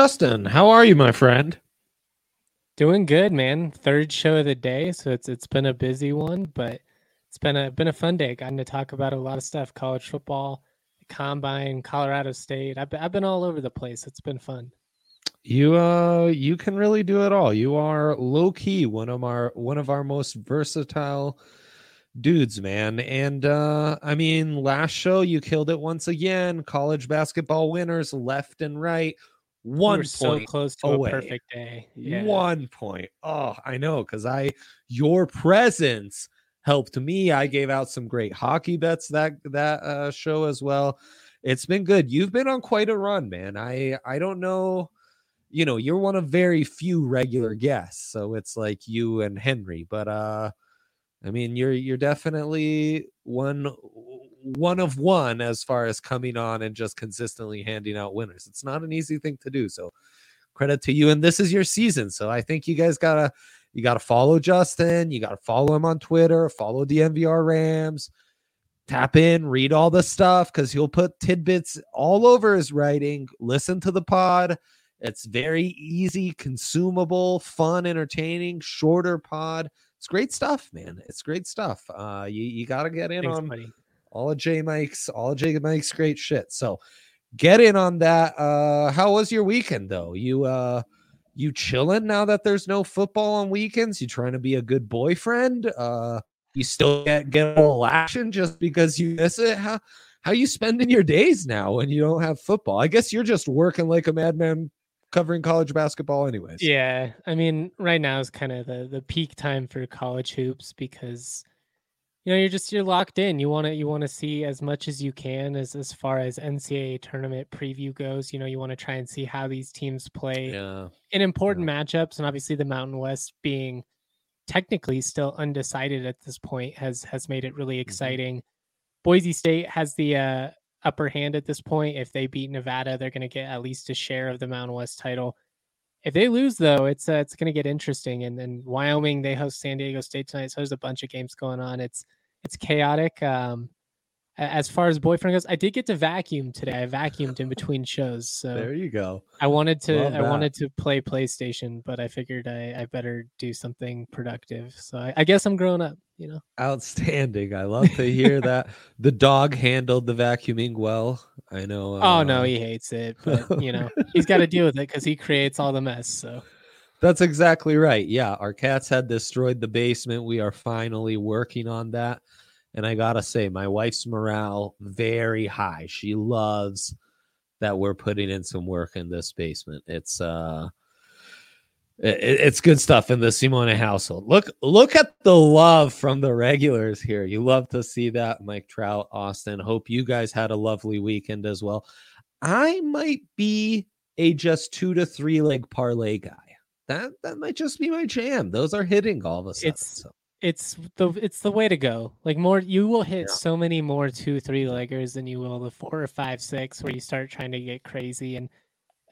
Justin, how are you, my friend? Doing good, man. Third show of the day, so it's it's been a busy one, but it's been a been a fun day. Gotten to talk about a lot of stuff: college football, combine, Colorado State. I've been, I've been all over the place. It's been fun. You uh, you can really do it all. You are low key one of our one of our most versatile dudes, man. And uh, I mean, last show you killed it once again. College basketball winners left and right one we so close to away. a perfect day. Yeah. One point. Oh, I know because I your presence helped me. I gave out some great hockey bets that that uh, show as well. It's been good. You've been on quite a run, man. I I don't know. You know, you're one of very few regular guests, so it's like you and Henry. But uh, I mean, you're you're definitely one one of one as far as coming on and just consistently handing out winners. It's not an easy thing to do. So credit to you. And this is your season. So I think you guys gotta you gotta follow Justin. You gotta follow him on Twitter, follow the DNVR Rams, tap in, read all the stuff because he'll put tidbits all over his writing. Listen to the pod. It's very easy, consumable, fun, entertaining, shorter pod. It's great stuff, man. It's great stuff. Uh, you, you got to get in Thanks, on buddy all of J Mike's, all of J Mike's great shit. So get in on that. Uh, how was your weekend though? You uh, you chilling now that there's no football on weekends? You trying to be a good boyfriend? Uh, you still get get a little action just because you miss it? How how you spending your days now when you don't have football? I guess you're just working like a madman covering college basketball anyways. Yeah. I mean, right now is kind of the the peak time for college hoops because you know you're just you're locked in you want to you want to see as much as you can as as far as ncaa tournament preview goes you know you want to try and see how these teams play yeah. in important yeah. matchups and obviously the mountain west being technically still undecided at this point has has made it really mm-hmm. exciting mm-hmm. boise state has the uh upper hand at this point if they beat nevada they're going to get at least a share of the mountain west title if they lose though, it's uh, it's going to get interesting. And then Wyoming they host San Diego State tonight, so there's a bunch of games going on. It's it's chaotic. Um, as far as boyfriend goes, I did get to vacuum today. I vacuumed in between shows. So there you go. I wanted to I wanted to play PlayStation, but I figured I, I better do something productive. So I, I guess I'm growing up, you know. Outstanding. I love to hear that. The dog handled the vacuuming well. I know. Uh... Oh no, he hates it, but you know, he's got to deal with it because he creates all the mess. So that's exactly right. Yeah, our cats had destroyed the basement. We are finally working on that. And I got to say, my wife's morale very high. She loves that we're putting in some work in this basement. It's uh it, it's good stuff in the Simone household. Look look at the love from the regulars here. You love to see that, Mike Trout, Austin. Hope you guys had a lovely weekend as well. I might be a just 2 to 3 leg parlay guy that that might just be my jam. Those are hitting all of a sudden. It's so. it's the it's the way to go. Like more, you will hit Yeah. so many more two three leggers than you will the four or five six, where you start trying to get crazy. And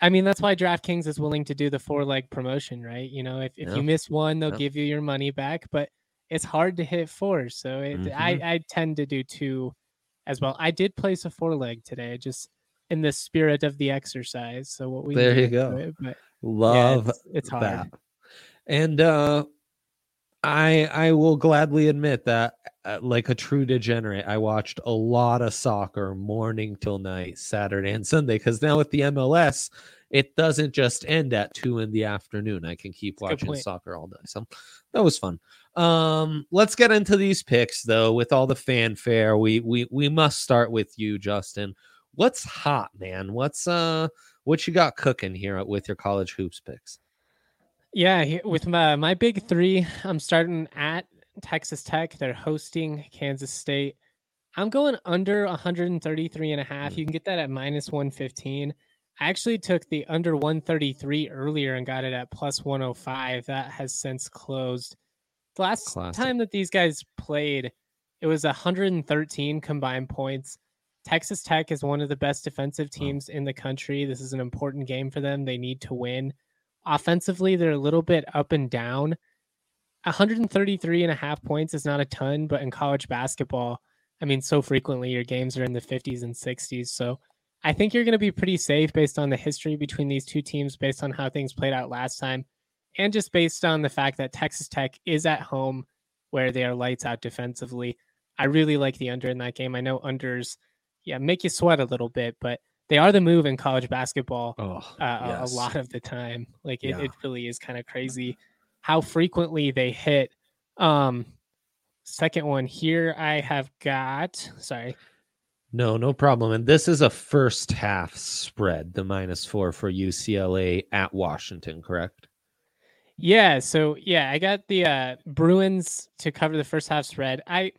I mean, that's why DraftKings is willing to do the four leg promotion, right? You know, if if Yeah. you miss one, they'll Yeah. give you your money back, but it's hard to hit four. So it, I Mhm. I tend to do two as well. I did place a four leg today, just in the spirit of the exercise. So what we There you go. it, but yeah, Love it's, it's hard. that. And uh I I will gladly admit that uh, like a true degenerate, I watched a lot of soccer morning till night, Saturday and Sunday cuz now with the MLS, it doesn't just end at 2 in the afternoon. I can keep good watching soccer all day. So that was fun. Um let's get into these picks though with all the fanfare. We we we must start with you, Justin. What's hot, man? What's uh what you got cooking here with your college hoops picks? Yeah, with my, my big three, I'm starting at Texas Tech. They're hosting Kansas State. I'm going under 133 and a half. Mm. You can get that at minus 115. I actually took the under 133 earlier and got it at plus 105. That has since closed. The last Classic. time that these guys played, it was 113 combined points. Texas Tech is one of the best defensive teams in the country. This is an important game for them. They need to win. Offensively, they're a little bit up and down. 133 and a half points is not a ton, but in college basketball, I mean, so frequently your games are in the 50s and 60s. So I think you're going to be pretty safe based on the history between these two teams, based on how things played out last time, and just based on the fact that Texas Tech is at home where they are lights out defensively. I really like the under in that game. I know unders, yeah, make you sweat a little bit, but they are the move in college basketball Oh, uh, a- a lot of the time. Like it, Yeah. it really is kind of crazy how frequently they hit. Um, second one here, I have got. Sorry, No, no problem. And this is a first half spread, the minus four for UCLA at Washington, correct? yeah. So yeah, I got the uh, Bruins to cover the first half spread. I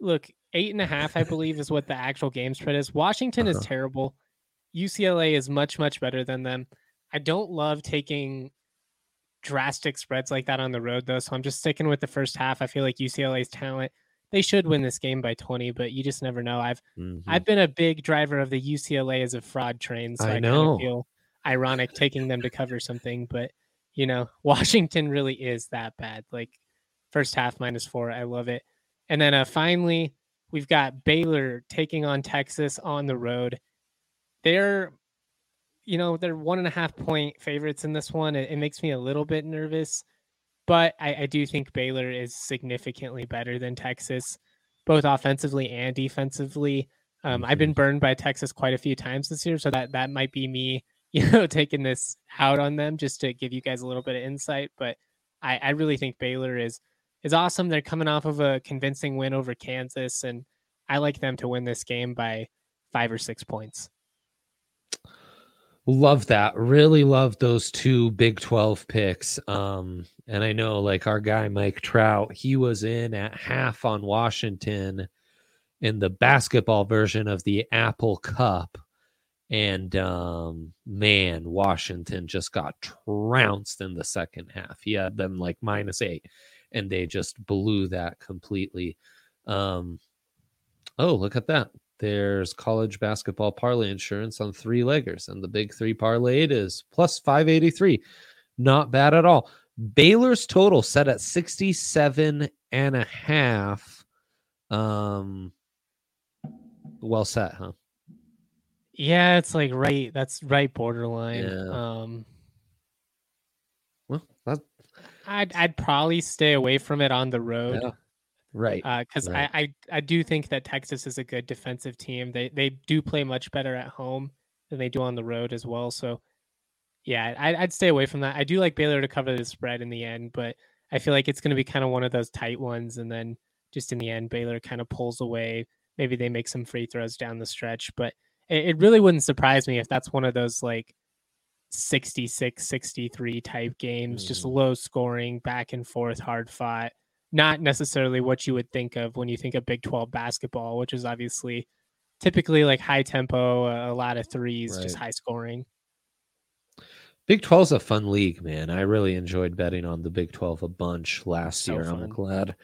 look eight and a half, I believe, is what the actual game spread is. Washington is Uh-huh. terrible. UCLA is much much better than them. I don't love taking drastic spreads like that on the road though, so I'm just sticking with the first half. I feel like UCLA's talent. They should win this game by 20, but you just never know. I've Mhm. I've been a big driver of the UCLA as a fraud train, so I I, kind know. of feel ironic taking them to cover something, but you know, Washington really is that bad. Like first half minus four, I love it. And then uh, finally, we've got Baylor taking on Texas on the road. They're, you know, they're one and a half point favorites in this one. It, it makes me a little bit nervous, but I, I do think Baylor is significantly better than Texas, both offensively and defensively. Um, I've been burned by Texas quite a few times this year, so that that might be me, you know, taking this out on them just to give you guys a little bit of insight. But I, I really think Baylor is is awesome. They're coming off of a convincing win over Kansas, and I like them to win this game by five or six points. Love that. Really love those two Big 12 picks. Um, and I know like our guy Mike Trout, he was in at half on Washington in the basketball version of the Apple Cup. And um, man, Washington just got trounced in the second half. He had them like minus eight, and they just blew that completely. Um, oh, look at that. There's college basketball parlay insurance on three leggers, and the big three parlay it is plus 583. Not bad at all. Baylor's total set at 67 and a half. Um, well set, huh? Yeah, it's like right. That's right borderline. Yeah. Um, I'd I'd probably stay away from it on the road. yeah, right. Uh, because Right. I, I I do think that Texas is a good defensive team. They they do play much better at home than they do on the road as well. So yeah, I, I'd stay away from that. I do like Baylor to cover the spread in the end, but I feel like it's going to be kind of one of those tight ones, and then just in the end, Baylor kind of pulls away. Maybe they make some free throws down the stretch, but it, it really wouldn't surprise me if that's one of those like 66 63 type games just Mhm. low scoring back and forth hard fought not necessarily what you would think of when you think of Big 12 basketball, which is obviously typically like high tempo, a, lot of threes, just high scoring. Big 12's a fun league, man. I really enjoyed betting on the Big 12 a bunch last So year. I'm glad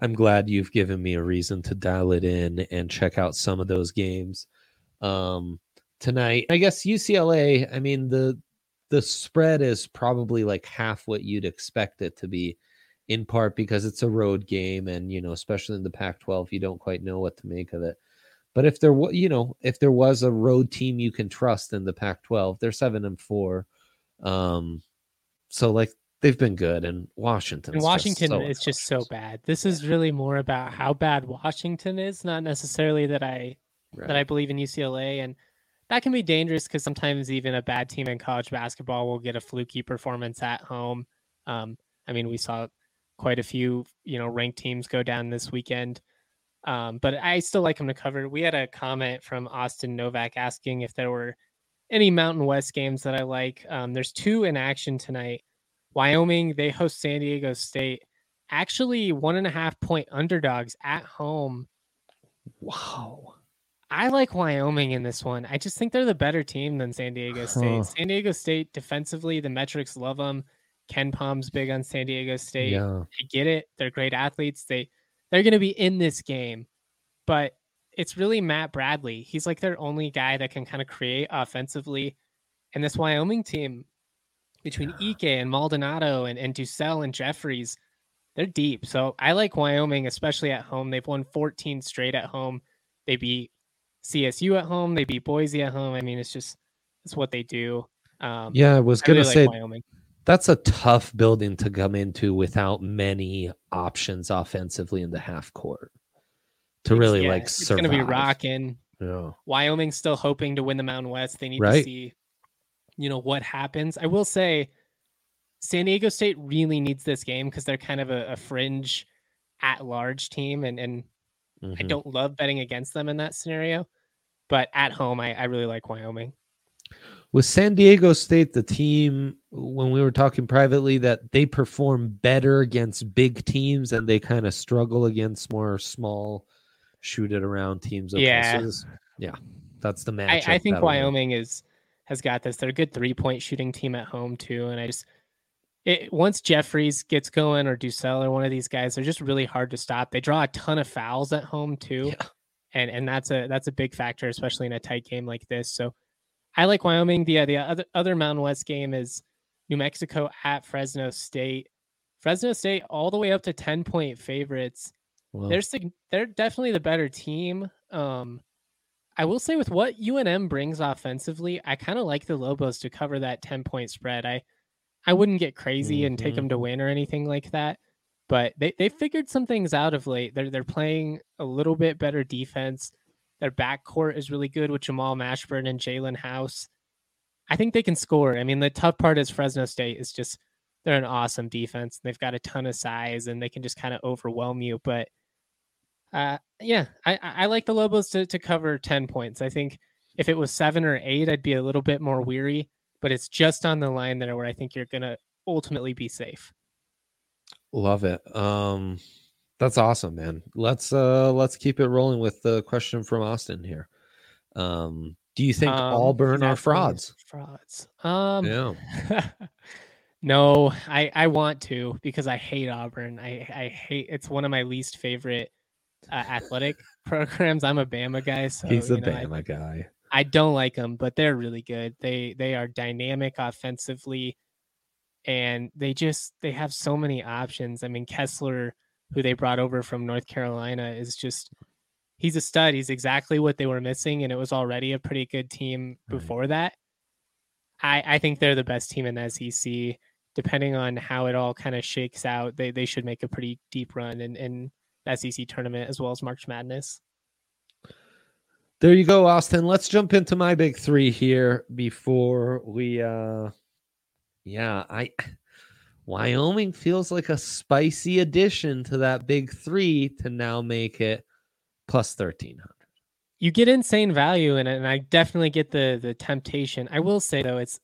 I'm glad you've given me a reason to dial it in and check out some of those games. Um tonight, I guess UCLA, I mean the the spread is probably like half what you'd expect it to be in part because it's a road game and you know, especially in the Pac-12, you don't quite know what to make of it. But if there was, you know, if there was a road team you can trust in the Pac-12, they're 7 and 4 um, so like they've been good, and Washington. And Washington is just so bad. This is really more about how bad Washington is, not necessarily that I that I believe in UCLA, and that can be dangerous because sometimes even a bad team in college basketball will get a fluky performance at home. Um, I mean, we saw quite a few, you know, ranked teams go down this weekend. Um, but I still like them to cover. We had a comment from Austin Novak asking if there were any Mountain West games that I like. Um, there's two in action tonight. Wyoming, they host San Diego State. Actually, one and a half point underdogs at home. wow. I like Wyoming in this one. I just think they're the better team than San Diego State. Huh. San Diego State defensively, the metrics love them. KenPom's big on San Diego State. Yeah, I get it. They're great athletes. They they're going to be in this game, but it's really Matt Bradley. He's like their only guy that can kind of create offensively. And this Wyoming team, between Ike and Maldonado and, and DuSell and Jeffries, they're deep. So I like Wyoming, especially at home. They've won 14 straight at home. They beat CSU at home. They beat Boise at home. I mean, it's just it's what they do. Um, yeah. I was I gonna really say like that's a tough building to come into without many options offensively in the half court to really Yeah, like it's survive. going to be rocking. Yeah. Wyoming's still hoping to win the Mountain West. They need to see, you know, what happens. I will say, San Diego State really needs this game because they're kind of a, a fringe, at large team, and and I Mhm. don't love betting against them in that scenario. But at home, I, I really like Wyoming. Was San Diego State the team when we were talking privately that they perform better against big teams and they kind of struggle against more small, shoot it around teams? Okay, so Yeah. this- yeah, that's the I, match. I think Wyoming is has got this. They're a good three point shooting team at home too, and I just it once Jeffries gets going or DuSell or one of these guys, they're just really hard to stop. They draw a ton of fouls at home too, Yeah. and and that's a that's a big factor, especially in a tight game like this. So I like Wyoming. The uh, the other other Mountain West game is New Mexico at Fresno State. Fresno State all the way up to ten point favorites Well, they're sig- they're definitely the better team. Um, I will say with what UNM brings offensively, I kind of like the Lobos to cover that ten point spread. I I wouldn't get crazy and take Mhm. them to win or anything like that, but they they figured some things out of late. They're they're playing a little bit better defense. Their backcourt is really good with Jamal Mashburn and Jalen House. I think they can score. I mean, the tough part is Fresno State is just they're an awesome defense. They've got a ton of size and they can just kind of overwhelm you. But uh, yeah, I, I I like the Lobos to, to cover 10 points. I think if it was seven or eight, I'd be a little bit more weary, but it's just on the line there where I think you're going to ultimately be safe. love it. Um, that's awesome, man. Let's uh let's keep it rolling with the question from Austin here. Um, do you think Um, Auburn are frauds? Frauds. Um, Yeah. no, I, I want to because I hate Auburn. I, I hate it's one of my least favorite uh, athletic programs. I'm a Bama guy, so He's a you know, I- Bama guy. I don't like them, but they're really good. They they are dynamic offensively, and they just they have so many options. I mean, Kessler, who they brought over from North Carolina, is just he's a stud. He's exactly what they were missing, and it was already a pretty good team before that. I I think they're the best team in the SEC. Depending on how it all kind of shakes out, they they should make a pretty deep run in in the SEC tournament as well as March Madness. There you go, Austin. Let's jump into my big three here before we uh yeah, I Wyoming feels like a spicy addition to that big three to now make it plus thirteen hundred. you get insane value in it, and I definitely get the the temptation. I will say though, it's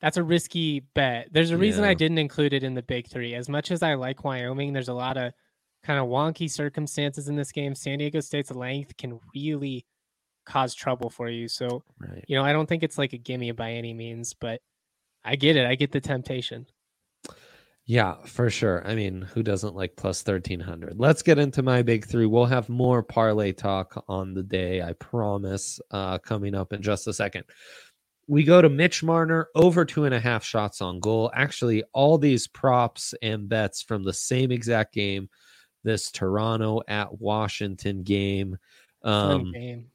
that's a risky bet. There's a reason I didn't include it in the big three. As much as I like Wyoming, there's a lot of kind of wonky circumstances in this game. San Diego State's length can really cause trouble for you. So Right. you know, I don't think it's like a gimme by any means, but I get it. I get the temptation. Yeah, for sure. I mean, who doesn't like plus 1300? Let's get into my big three. We'll have more parlay talk on the day, I promise, uh, coming up in just a second. We go to Mitch Marner over two and a half shots on goal. Actually, all these props and bets from the same exact game, this Toronto at Washington game. Um, game.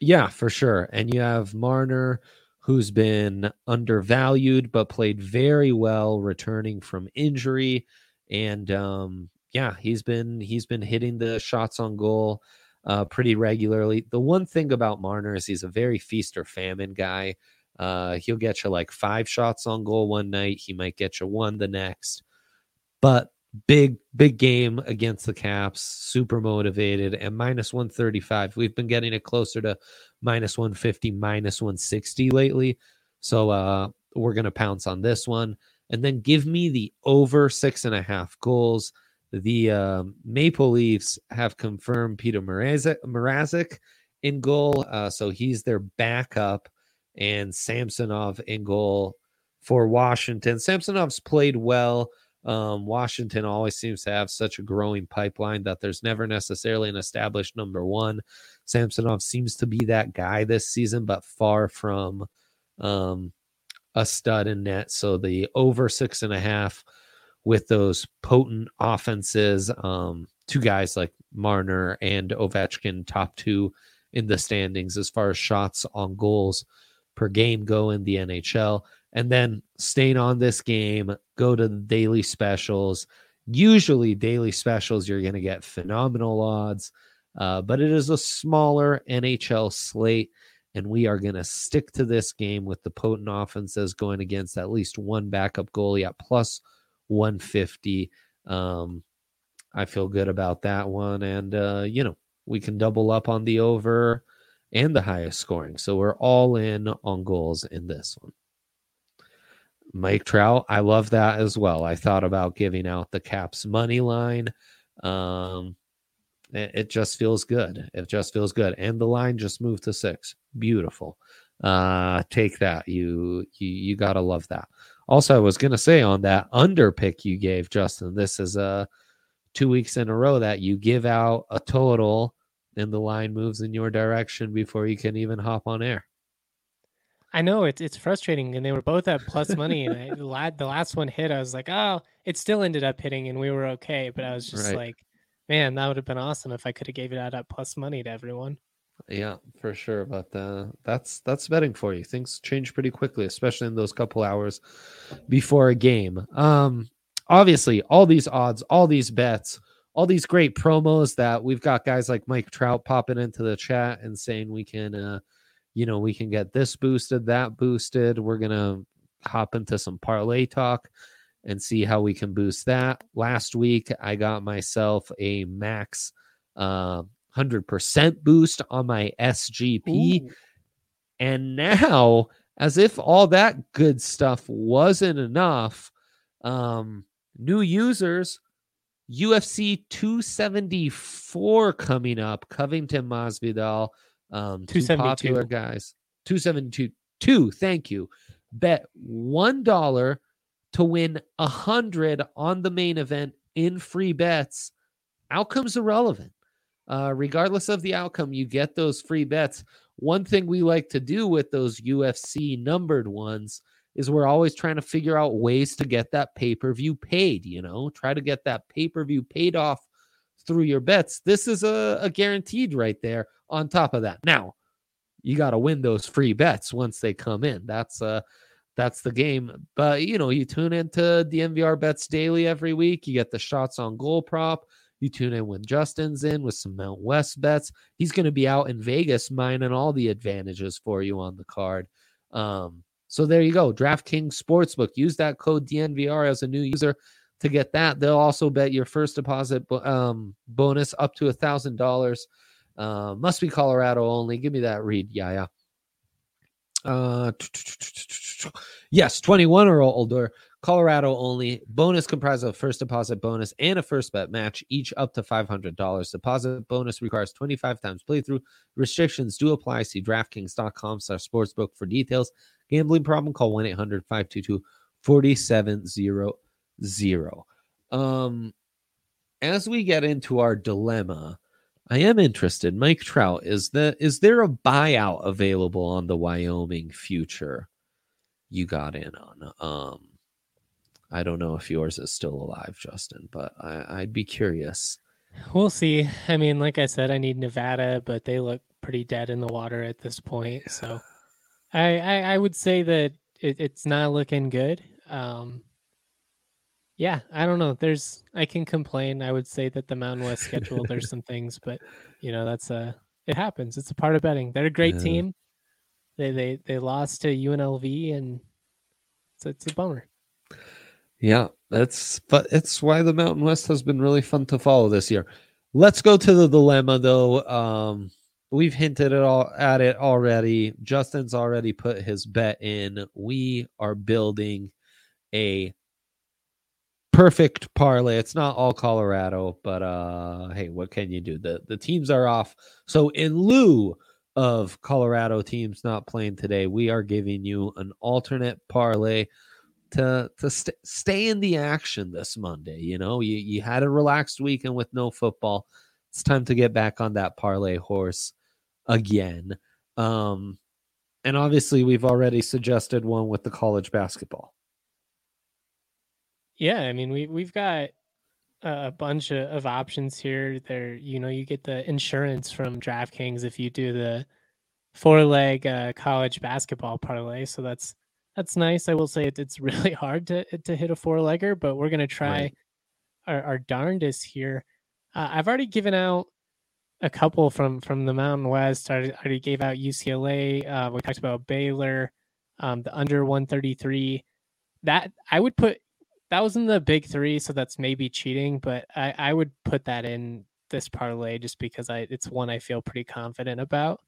Yeah, for sure. And you have Marner who's been undervalued but played very well returning from injury and um, yeah he's been he's been hitting the shots on goal uh, pretty regularly the one thing about marner is he's a very feast or famine guy uh, he'll get you like five shots on goal one night he might get you one the next but big big game against the caps super motivated and minus 135 we've been getting it closer to minus 150 minus 160 lately. So uh we're gonna pounce on this one. And then give me the over six and a half goals. The uh, maple leafs have confirmed peter mrazek in goal. Uh, so he's their backup and samsonov in goal for washington. Samsonov's played well um, Washington always seems to have such a growing pipeline that there's never necessarily an established number one. Samsonov seems to be that guy this season, but far from um, a stud in net. So the over six and a half with those potent offenses, um, two guys like Marner and Ovechkin, top two in the standings as far as shots on goals per game go in the NHL and then staying on this game, go to the daily specials. Usually, daily specials, you're going to get phenomenal odds, uh, but it is a smaller NHL slate. And we are going to stick to this game with the potent offenses going against at least one backup goalie at plus 150. Um, I feel good about that one. And, uh, you know, we can double up on the over and the highest scoring. So we're all in on goals in this one. Mike Trout, I love that as well. I thought about giving out the Caps money line. Um, it, it, just feels good. It just feels good, and the line just moved to six. Beautiful. Uh, take that. You you you gotta love that. Also, I was gonna say on that under pick you gave Justin. This is a uh, two weeks in a row that you give out a total, and the line moves in your direction before you can even hop on air. I know it's it's frustrating, and they were both at plus money. and I, the, last, one hit, I was like, oh, it still ended up hitting, and we were okay. But I was just right. like, man, that would have been awesome if I could have gave it out at plus money to everyone. Yeah, for sure. But uh, that's that's betting for you. Things change pretty quickly, especially in those couple hours before a game. Um, obviously, all these odds, all these bets, all these great promos that we've got guys like Mike Trout popping into the chat and saying we can. Uh, you know, we can get this boosted, that boosted. We're going to hop into some parlay talk and see how we can boost that. Last week, I got myself a max uh, 100% boost on my SGP. Ooh. And now, as if all that good stuff wasn't enough, um, new users, UFC 274 coming up, Covington Masvidal um, two popular guys. 272. Two, thank you. Bet one dollar to win a hundred on the main event in free bets. Outcome's irrelevant. Uh, regardless of the outcome, you get those free bets. One thing we like to do with those UFC numbered ones is we're always trying to figure out ways to get that pay per view paid. You know, try to get that pay per view paid off through your bets. This is a, a guaranteed right there on top of that. Now, you got to win those free bets once they come in. That's uh that's the game. But you know, you tune into DNVR bets daily every week. You get the shots on goal prop. You tune in when Justin's in with some Mount West bets. He's going to be out in Vegas mining all the advantages for you on the card. Um, so there you go. DraftKings Sportsbook. Use that code DNVR as a new user to get that. They'll also bet your first deposit um, bonus up to a thousand dollars. Uh, must be Colorado only. Give me that read. Yeah, yeah. Uh, yes, 21 or older. Colorado only. Bonus comprised of first deposit bonus and a first bet match, each up to $500. Deposit bonus requires 25 times playthrough. Restrictions do apply. See DraftKings.com slash sportsbook for details. Gambling problem? Call 1 800 522 4700. Um, as we get into our dilemma, I am interested. Mike Trout, is the is there a buyout available on the Wyoming future you got in on? Um, I don't know if yours is still alive, Justin, but I, I'd be curious. We'll see. I mean, like I said, I need Nevada, but they look pretty dead in the water at this point. So I I, I would say that it, it's not looking good. Um, yeah, I don't know. There's I can complain. I would say that the Mountain West schedule, there's some things, but you know, that's a it happens. It's a part of betting. They're a great Yeah. team. They they they lost to UNLV and it's it's a bummer. Yeah, that's but it's why the Mountain West has been really fun to follow this year. Let's go to the dilemma though. Um we've hinted at all at it already. Justin's already put his bet in. We are building a perfect parlay. It's not all Colorado, but uh hey, what can you do? The the teams are off. So in lieu of Colorado teams not playing today, we are giving you an alternate parlay to to st- stay in the action this Monday. You know, you you had a relaxed weekend with no football. It's time to get back on that parlay horse again. Um, and obviously, we've already suggested one with the college basketball. Yeah, I mean we we've got a bunch of, of options here. There, you know, you get the insurance from DraftKings if you do the four leg uh, college basketball parlay. So that's that's nice. I will say it, it's really hard to to hit a four legger, but we're gonna try Right. our, our darndest here. Uh, I've already given out a couple from from the Mountain West. I already gave out UCLA. Uh, we talked about Baylor, um, the under one thirty three. That I would put that was in the big three, so that's maybe cheating, but I, I would put that in this parlay just because I it's one I feel pretty confident about.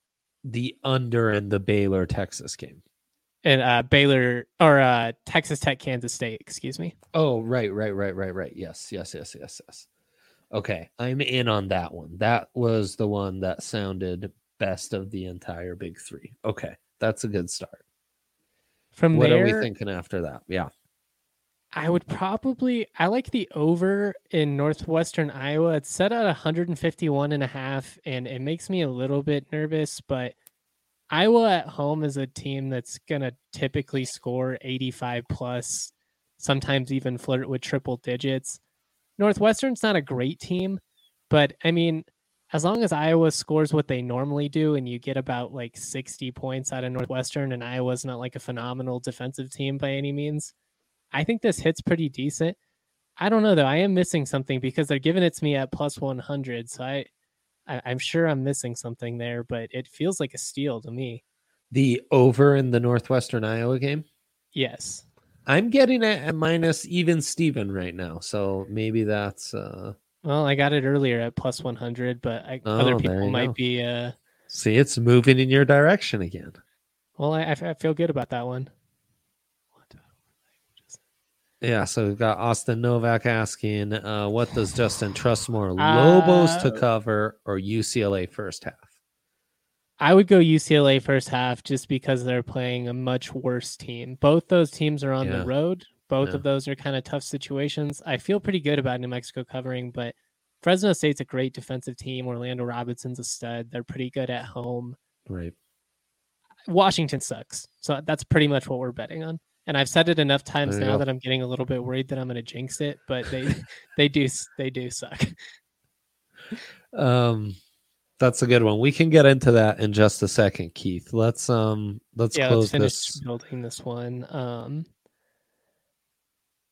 The under in the Baylor Texas game. And uh, Baylor or uh, Texas Tech, Kansas State, excuse me. Oh, right, right, right, right, right. Yes, yes, yes, yes, yes. Okay, I'm in on that one. That was the one that sounded best of the entire big three. Okay, that's a good start. From what there, are we thinking after that? Yeah. I would probably I like the over in northwestern Iowa. It's set at 151 and a half and it makes me a little bit nervous, but Iowa at home is a team that's going to typically score 85 plus, sometimes even flirt with triple digits. Northwestern's not a great team, but I mean, as long as Iowa scores what they normally do and you get about like 60 points out of Northwestern and Iowa's not like a phenomenal defensive team by any means, I think this hits pretty decent. I don't know though. I am missing something because they're giving it to me at plus 100. So I, I I'm sure I'm missing something there, but it feels like a steal to me. The over in the Northwestern Iowa game. Yes. I'm getting it at minus even Steven right now. So maybe that's uh Well, I got it earlier at plus 100, but I, Oh, other people might go. be. uh see it's moving in your direction again. Well, I feel good about that one. Yeah, so we've got Austin Novak asking, uh, what does Justin trust more, Lobos to Uh, cover or UCLA first half? I would go UCLA first half just because they're playing a much worse team. Both those teams are on Yeah. the road. Both Yeah. of those are kind of tough situations. I feel pretty good about New Mexico covering, but Fresno State's a great defensive team. Orlando Robinson's a stud. They're pretty good at home. Right. Washington sucks. So that's pretty much what we're betting on. And I've said it enough times now go. that I'm getting a little bit worried that I'm going to jinx it, but they they do they do suck. Um that's a good one. We can get into that in just a second, Keith. Let's um let's yeah, close let's finish this. building this one. Um,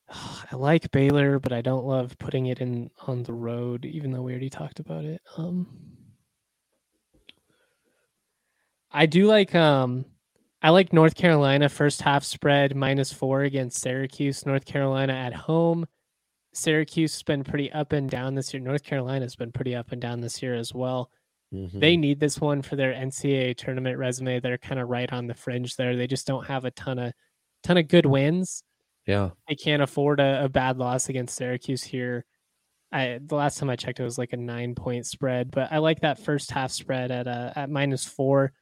I like Baylor, but I don't love putting it in on the road, even though we already talked about it. Um, I do like um, I like North Carolina first half spread minus four against Syracuse. North Carolina at home. Syracuse has been pretty up and down this year. North Carolina's been pretty up and down this year as well Mhm. they need this one for their NCAA tournament resume. They're kind of right on the fringe there. They just don't have a ton of ton of good wins. yeah. They can't afford a, a bad loss against Syracuse here. I the last time I checked, it was like a nine point spread, but I like that first half spread at uh, at minus four.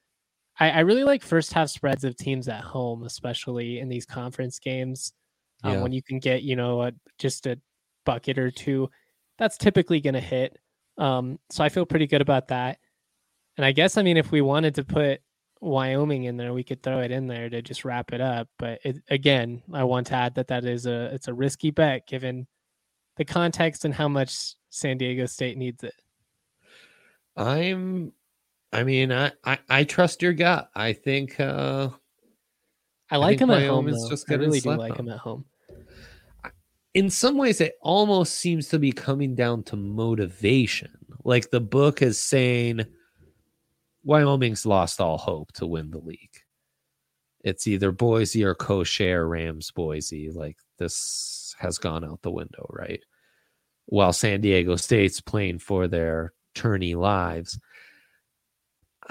I, I really like first half spreads of teams at home, especially in these conference games. Um, Yeah. When you can get, you know, a, just a bucket or two, that's typically going to hit. Um, so I feel pretty good about that. And I guess, I mean, if we wanted to put Wyoming in there, we could throw it in there to just wrap it up. But it, again, I want to add that that is a it's a risky bet given the context and how much San Diego State needs it. I'm I mean, I, I I trust your gut. I think uh I like think him at home. Though. just I really do like him at home. in some ways it almost seems to be coming down to motivation. Like the book is saying Wyoming's lost all hope to win the league. It's either Boise or Kosher Rams Boise. Like this has gone out the window, right? While San Diego State's playing for their tourney lives.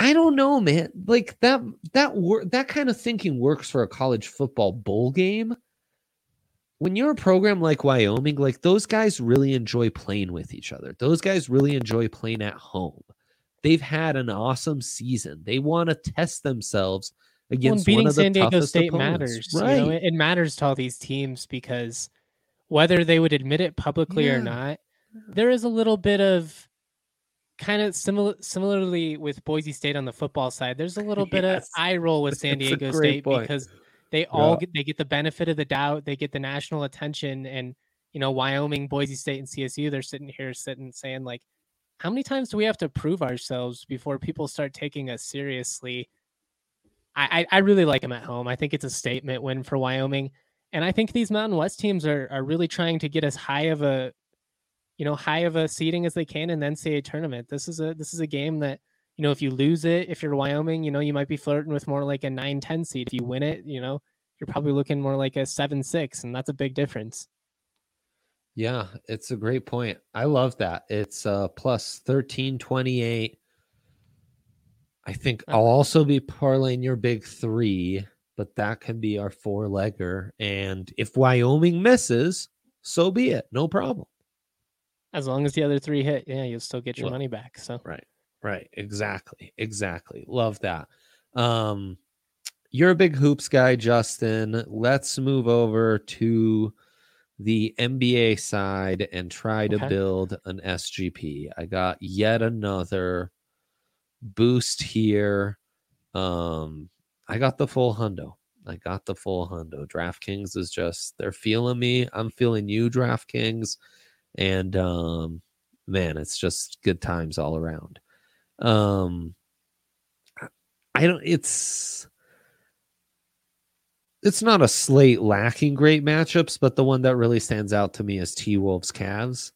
I don't know, man. Like that that wor- that kind of thinking works for a college football bowl game when you're a program like Wyoming, like those guys really enjoy playing with each other. Those guys really enjoy playing at home. They've had an awesome season. They want to test themselves Well, against one beating of the San Diego toughest State opponents. matters. right? You know, it, it matters to all these teams because whether they would admit it publicly Yeah. or not, there is a little bit of kind of similar similarly with Boise State on the football side. There's a little bit Yes. of eye roll with San Diego State point. because they all Yeah. get they get the benefit of the doubt, they get the national attention and you know, Wyoming, Boise State, and CSU, they're sitting here sitting saying like, how many times do we have to prove ourselves before people start taking us seriously? I, I, I really like them at home. I think it's a statement win for Wyoming. And I think these Mountain West teams are, are really trying to get as high of a, you know, high of a seeding as they can in the NCAA tournament. This is a this is a game that, you know, if you lose it, if you're Wyoming, you know, you might be flirting with more like a 9-10 seed. If you win it, you know, you're probably looking more like a 7-6, and that's a big difference. Yeah, it's a great point. I love that. It's uh plus 1328. I think I'll also be parlaying your big three, but that can be our four legger. And if Wyoming misses, so be it. No problem. As long as the other three hit, yeah, you'll still get your Well, money back. So Right. Right. Exactly. Exactly. Love that. Um you're a big hoops guy, Justin. Let's move over to the NBA side and try to Okay. build an SGP. I got yet another boost here. Um I got the full hundo. I got the full hundo. DraftKings is just they're feeling me. I'm feeling you, DraftKings. And um man, it's just good times all around. Um I don't it's it's not a slate lacking great matchups, but the one that really stands out to me is T Wolves Cavs,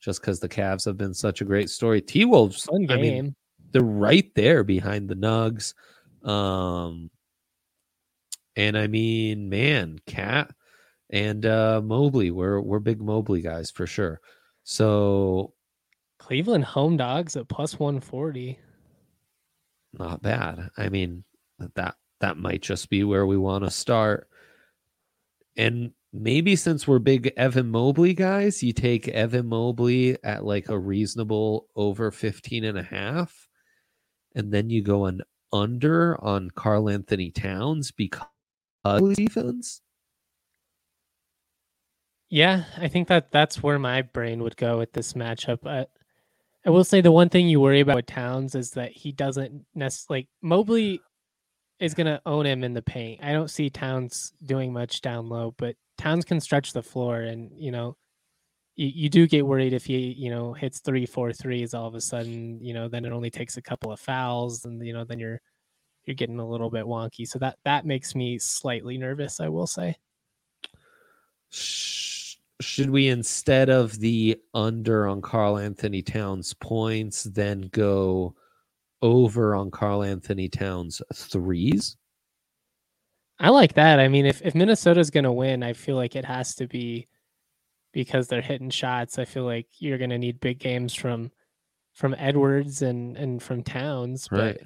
just because the Cavs have been such a great story. T Wolves, I game. mean, they're right there behind the Nugs. Um, and I mean, man, KAT and uh Mobley, we're we're big Mobley guys for sure. So Cleveland home dogs at plus 140. not bad. I mean, that that might just be where we want to start. And maybe since we're big Evan Mobley guys, you take Evan Mobley at like a reasonable over 15 and a half. And then you go an under on Karl Anthony Towns because of defense. Yeah, I think that that's where my brain would go with this matchup. But I will say the one thing you worry about with Towns is that he doesn't necessarily like Mobley is going to own him in the paint. I don't see Towns doing much down low, but Towns can stretch the floor, and you know, you, you do get worried if he you know hits three, four threes all of a sudden. You know, then it only takes a couple of fouls, and you know, then you're you're getting a little bit wonky. So that that makes me slightly nervous. I will say. Should we instead of the under on Karl Anthony Towns points, then go over on Karl Anthony Towns threes? I like that. I mean, if, if Minnesota's going to win, I feel like it has to be because they're hitting shots. I feel like you're going to need big games from from Edwards and and from Towns. But Right.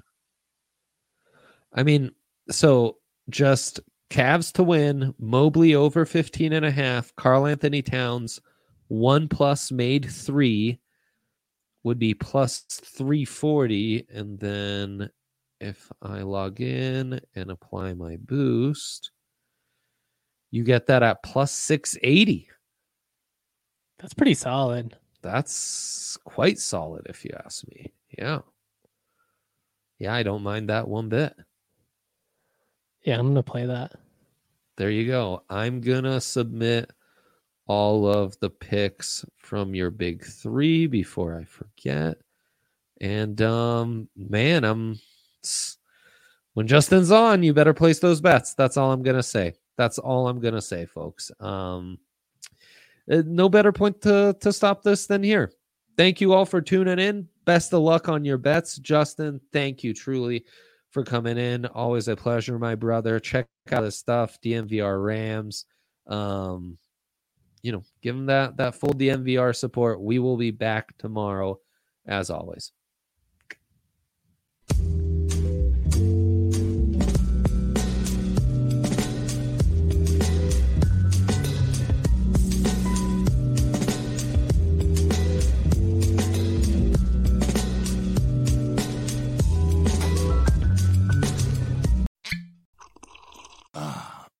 I mean, so just Cavs to win, Mobley over 15 and a half, Karl Anthony Towns one plus made three would be plus 340. And then if I log in and apply my boost, you get that at plus 680. That's pretty solid. That's quite solid, if you ask me. Yeah. Yeah, I don't mind that one bit. Yeah, I'm to play that. There you go. I'm to submit all of the picks from your big three before I forget. And um, man, I'm when Justin's on, you better place those bets. That's all I'm gonna say. That's all I'm gonna say, folks. Um, uh, no better point to to stop this than here. Thank you all for tuning in. Best of luck on your bets, Justin. Thank you truly for coming in. Always a pleasure, my brother. Check out the stuff, DNVR Rams. Um, you know, give them that that full DNVR support. We will be back tomorrow, as always.